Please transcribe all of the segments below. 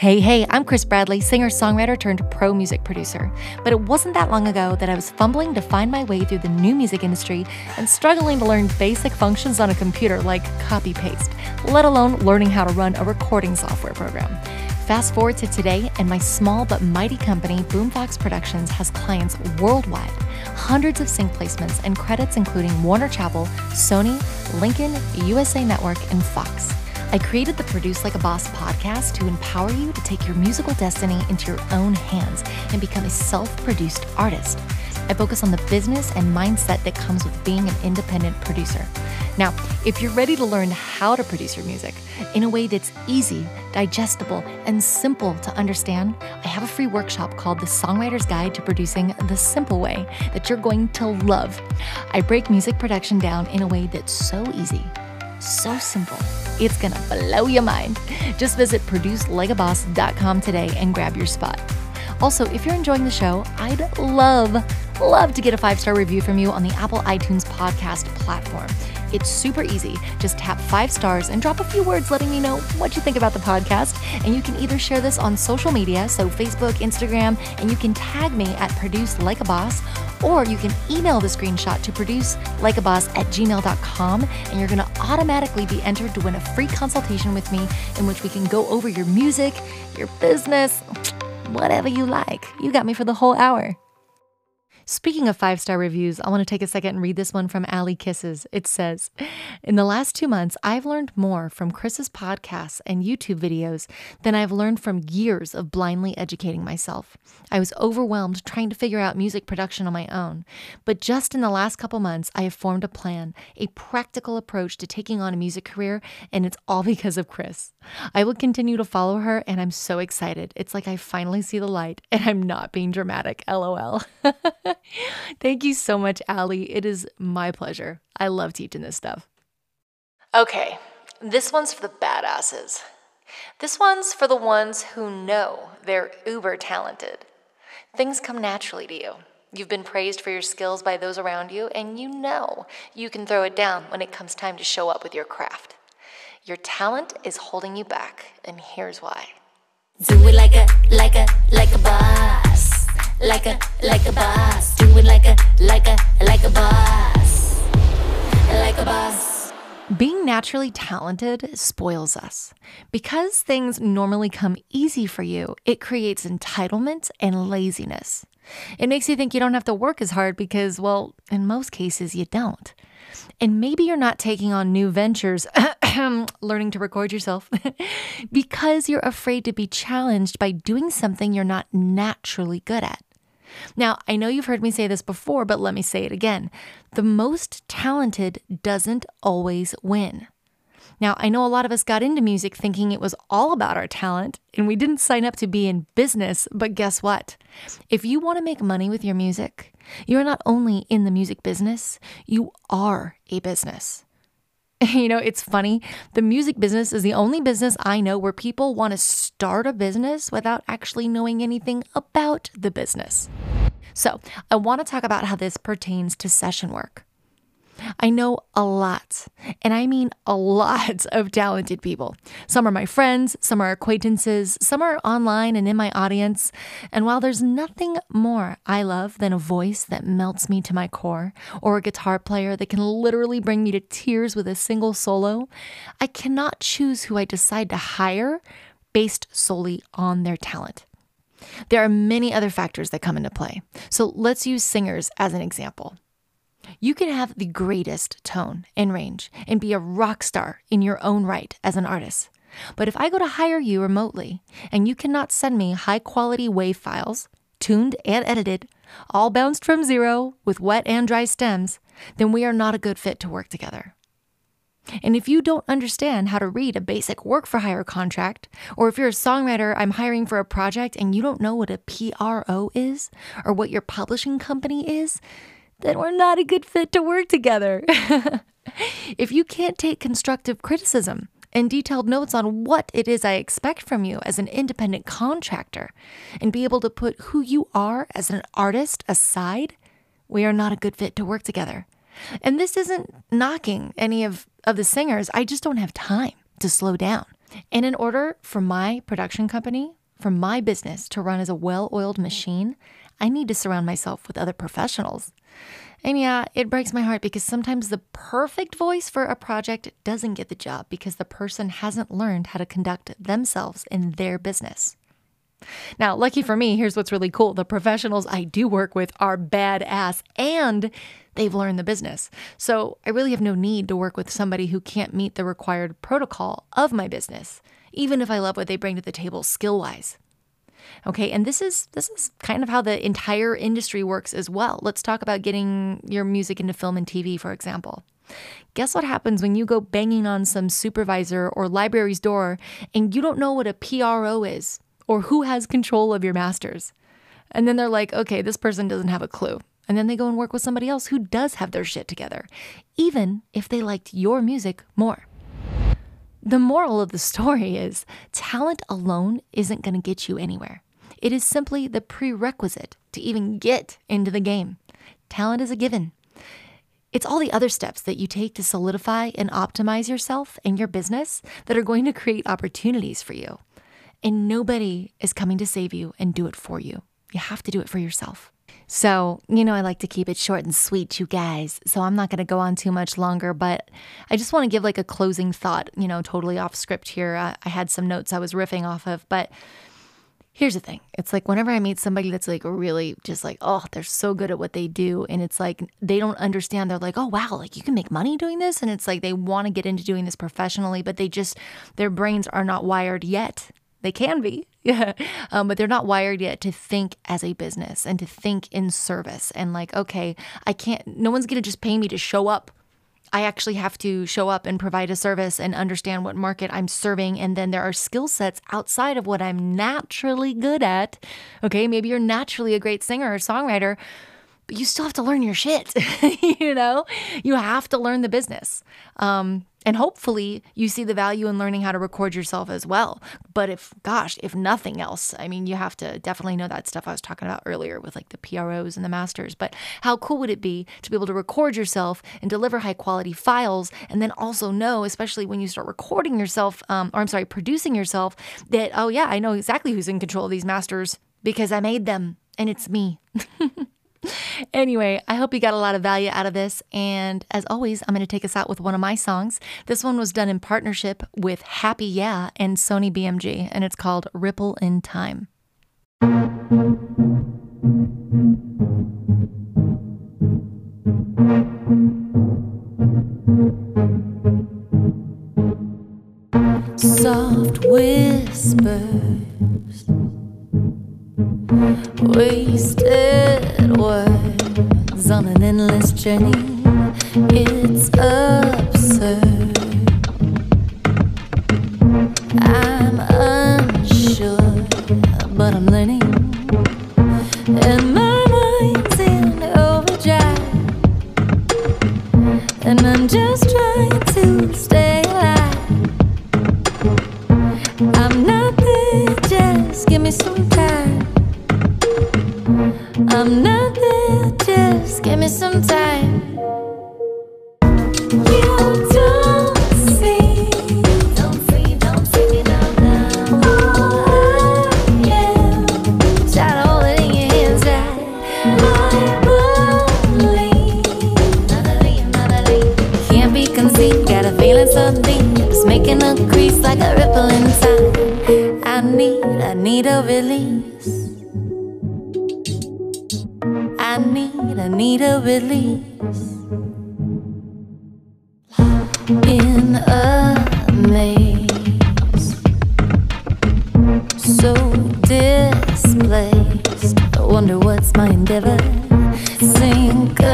Hey, hey, I'm Chris Bradley, singer songwriter turned pro music producer. But it wasn't that long ago that I was fumbling to find my way through the new music industry and struggling to learn basic functions on a computer like copy paste, let alone learning how to run a recording software program. Fast forward to today, and my small but mighty company, Boomfox Productions, has clients worldwide, hundreds of sync placements, and credits including Warner Chappell, Sony, Lincoln, USA Network, and Fox. I created the Produce Like a Boss podcast to empower you to take your musical destiny into your own hands and become a self produced artist. I focus on the business and mindset that comes with being an independent producer. Now, if you're ready to learn how to produce your music in a way that's easy, digestible, and simple to understand, I have a free workshop called The Songwriter's Guide to Producing the Simple Way that you're going to love. I break music production down in a way that's so easy so simple. It's gonna blow your mind. Just visit producelikeaboss.com today and grab your spot. Also, if you're enjoying the show, I'd love, love to get a five star review from you on the Apple iTunes podcast platform. It's super easy. Just tap five stars and drop a few words letting me know what you think about the podcast. And you can either share this on social media, so Facebook, Instagram, and you can tag me at Produce Like a Boss, or you can email the screenshot to produce like a boss at gmail.com and you're going to automatically be entered to win a free consultation with me in which we can go over your music, your business, whatever you like. You got me for the whole hour. Speaking of five star reviews, I want to take a second and read this one from Allie Kisses. It says, In the last two months, I've learned more from Chris's podcasts and YouTube videos than I've learned from years of blindly educating myself. I was overwhelmed trying to figure out music production on my own. But just in the last couple months, I have formed a plan, a practical approach to taking on a music career, and it's all because of Chris. I will continue to follow her, and I'm so excited. It's like I finally see the light, and I'm not being dramatic. LOL. Thank you so much, Allie. It is my pleasure. I love teaching this stuff. Okay, this one's for the badasses. This one's for the ones who know they're uber talented. Things come naturally to you. You've been praised for your skills by those around you, and you know you can throw it down when it comes time to show up with your craft. Your talent is holding you back, and here's why. Do it like a, like a, like a boss. Like a, like a boss. Do it like a, like a, like a boss. Like a boss. Being naturally talented spoils us. Because things normally come easy for you, it creates entitlement and laziness. It makes you think you don't have to work as hard because, well, in most cases, you don't. And maybe you're not taking on new ventures, learning to record yourself, because you're afraid to be challenged by doing something you're not naturally good at. Now, I know you've heard me say this before, but let me say it again. The most talented doesn't always win. Now, I know a lot of us got into music thinking it was all about our talent, and we didn't sign up to be in business, but guess what? If you want to make money with your music, you're not only in the music business, you are a business. You know, it's funny. The music business is the only business I know where people want to start a business without actually knowing anything about the business. So, I want to talk about how this pertains to session work. I know a lot, and I mean a lot of talented people. Some are my friends, some are acquaintances, some are online and in my audience. And while there's nothing more I love than a voice that melts me to my core, or a guitar player that can literally bring me to tears with a single solo, I cannot choose who I decide to hire based solely on their talent. There are many other factors that come into play. So let's use singers as an example. You can have the greatest tone and range and be a rock star in your own right as an artist. But if I go to hire you remotely and you cannot send me high quality WAV files, tuned and edited, all bounced from zero with wet and dry stems, then we are not a good fit to work together. And if you don't understand how to read a basic work for hire contract, or if you're a songwriter I'm hiring for a project and you don't know what a PRO is or what your publishing company is, then we're not a good fit to work together. if you can't take constructive criticism and detailed notes on what it is I expect from you as an independent contractor and be able to put who you are as an artist aside, we are not a good fit to work together. And this isn't knocking any of, of the singers. I just don't have time to slow down. And in order for my production company, for my business to run as a well oiled machine, I need to surround myself with other professionals. And yeah, it breaks my heart because sometimes the perfect voice for a project doesn't get the job because the person hasn't learned how to conduct themselves in their business. Now, lucky for me, here's what's really cool the professionals I do work with are badass and they've learned the business. So I really have no need to work with somebody who can't meet the required protocol of my business, even if I love what they bring to the table skill wise. Okay, and this is this is kind of how the entire industry works as well. Let's talk about getting your music into film and TV, for example. Guess what happens when you go banging on some supervisor or library's door and you don't know what a PRO is or who has control of your masters? And then they're like, okay, this person doesn't have a clue. And then they go and work with somebody else who does have their shit together, even if they liked your music more. The moral of the story is talent alone isn't going to get you anywhere. It is simply the prerequisite to even get into the game. Talent is a given. It's all the other steps that you take to solidify and optimize yourself and your business that are going to create opportunities for you. And nobody is coming to save you and do it for you. You have to do it for yourself. So, you know, I like to keep it short and sweet, you guys. So I'm not going to go on too much longer, but I just want to give like a closing thought, you know, totally off script here. I, I had some notes I was riffing off of, but here's the thing it's like whenever I meet somebody that's like really just like, oh, they're so good at what they do. And it's like they don't understand. They're like, oh, wow, like you can make money doing this. And it's like they want to get into doing this professionally, but they just, their brains are not wired yet they can be, yeah, um, but they're not wired yet to think as a business and to think in service and like, okay, I can't. No one's gonna just pay me to show up. I actually have to show up and provide a service and understand what market I'm serving. And then there are skill sets outside of what I'm naturally good at. Okay, maybe you're naturally a great singer or songwriter, but you still have to learn your shit. you know, you have to learn the business. Um, and hopefully you see the value in learning how to record yourself as well. But if, gosh, if nothing else, I mean, you have to definitely know that stuff I was talking about earlier with like the PROs and the masters. But how cool would it be to be able to record yourself and deliver high quality files and then also know, especially when you start recording yourself, um, or I'm sorry, producing yourself, that, oh yeah, I know exactly who's in control of these masters because I made them and it's me. anyway, I hope you got a lot of value out of this. And as always, I'm going to take us out with one of my songs. This one was done in partnership with Happy Yeah and Sony BMG, and it's called Ripple in Time. Soft whispers Wasted words on an endless journey. It's absurd. I'm unsure, but I'm learning. Release. I need, I need a release. In a maze, so displaced. I wonder what's my endeavor. Syncopate.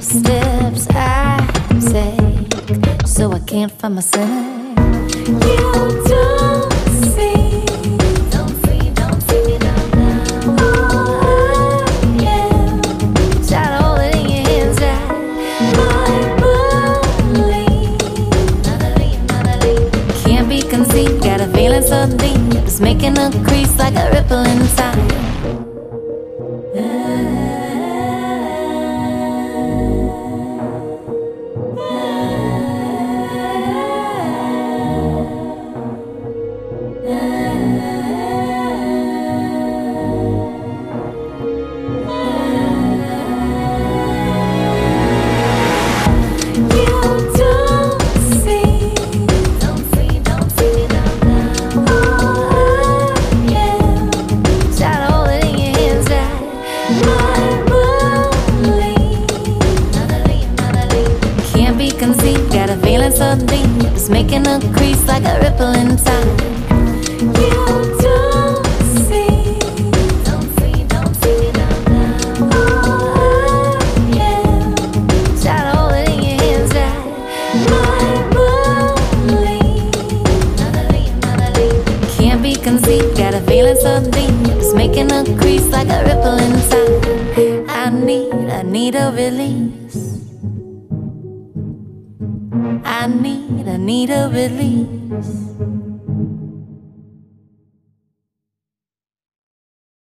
Steps I take, so I can't find my center. Making a crease like a ripple inside. a crease like a ripple in time. Got a feeling so deep, it's making a crease like a ripple inside. I need, I need a release. I need, I need a release.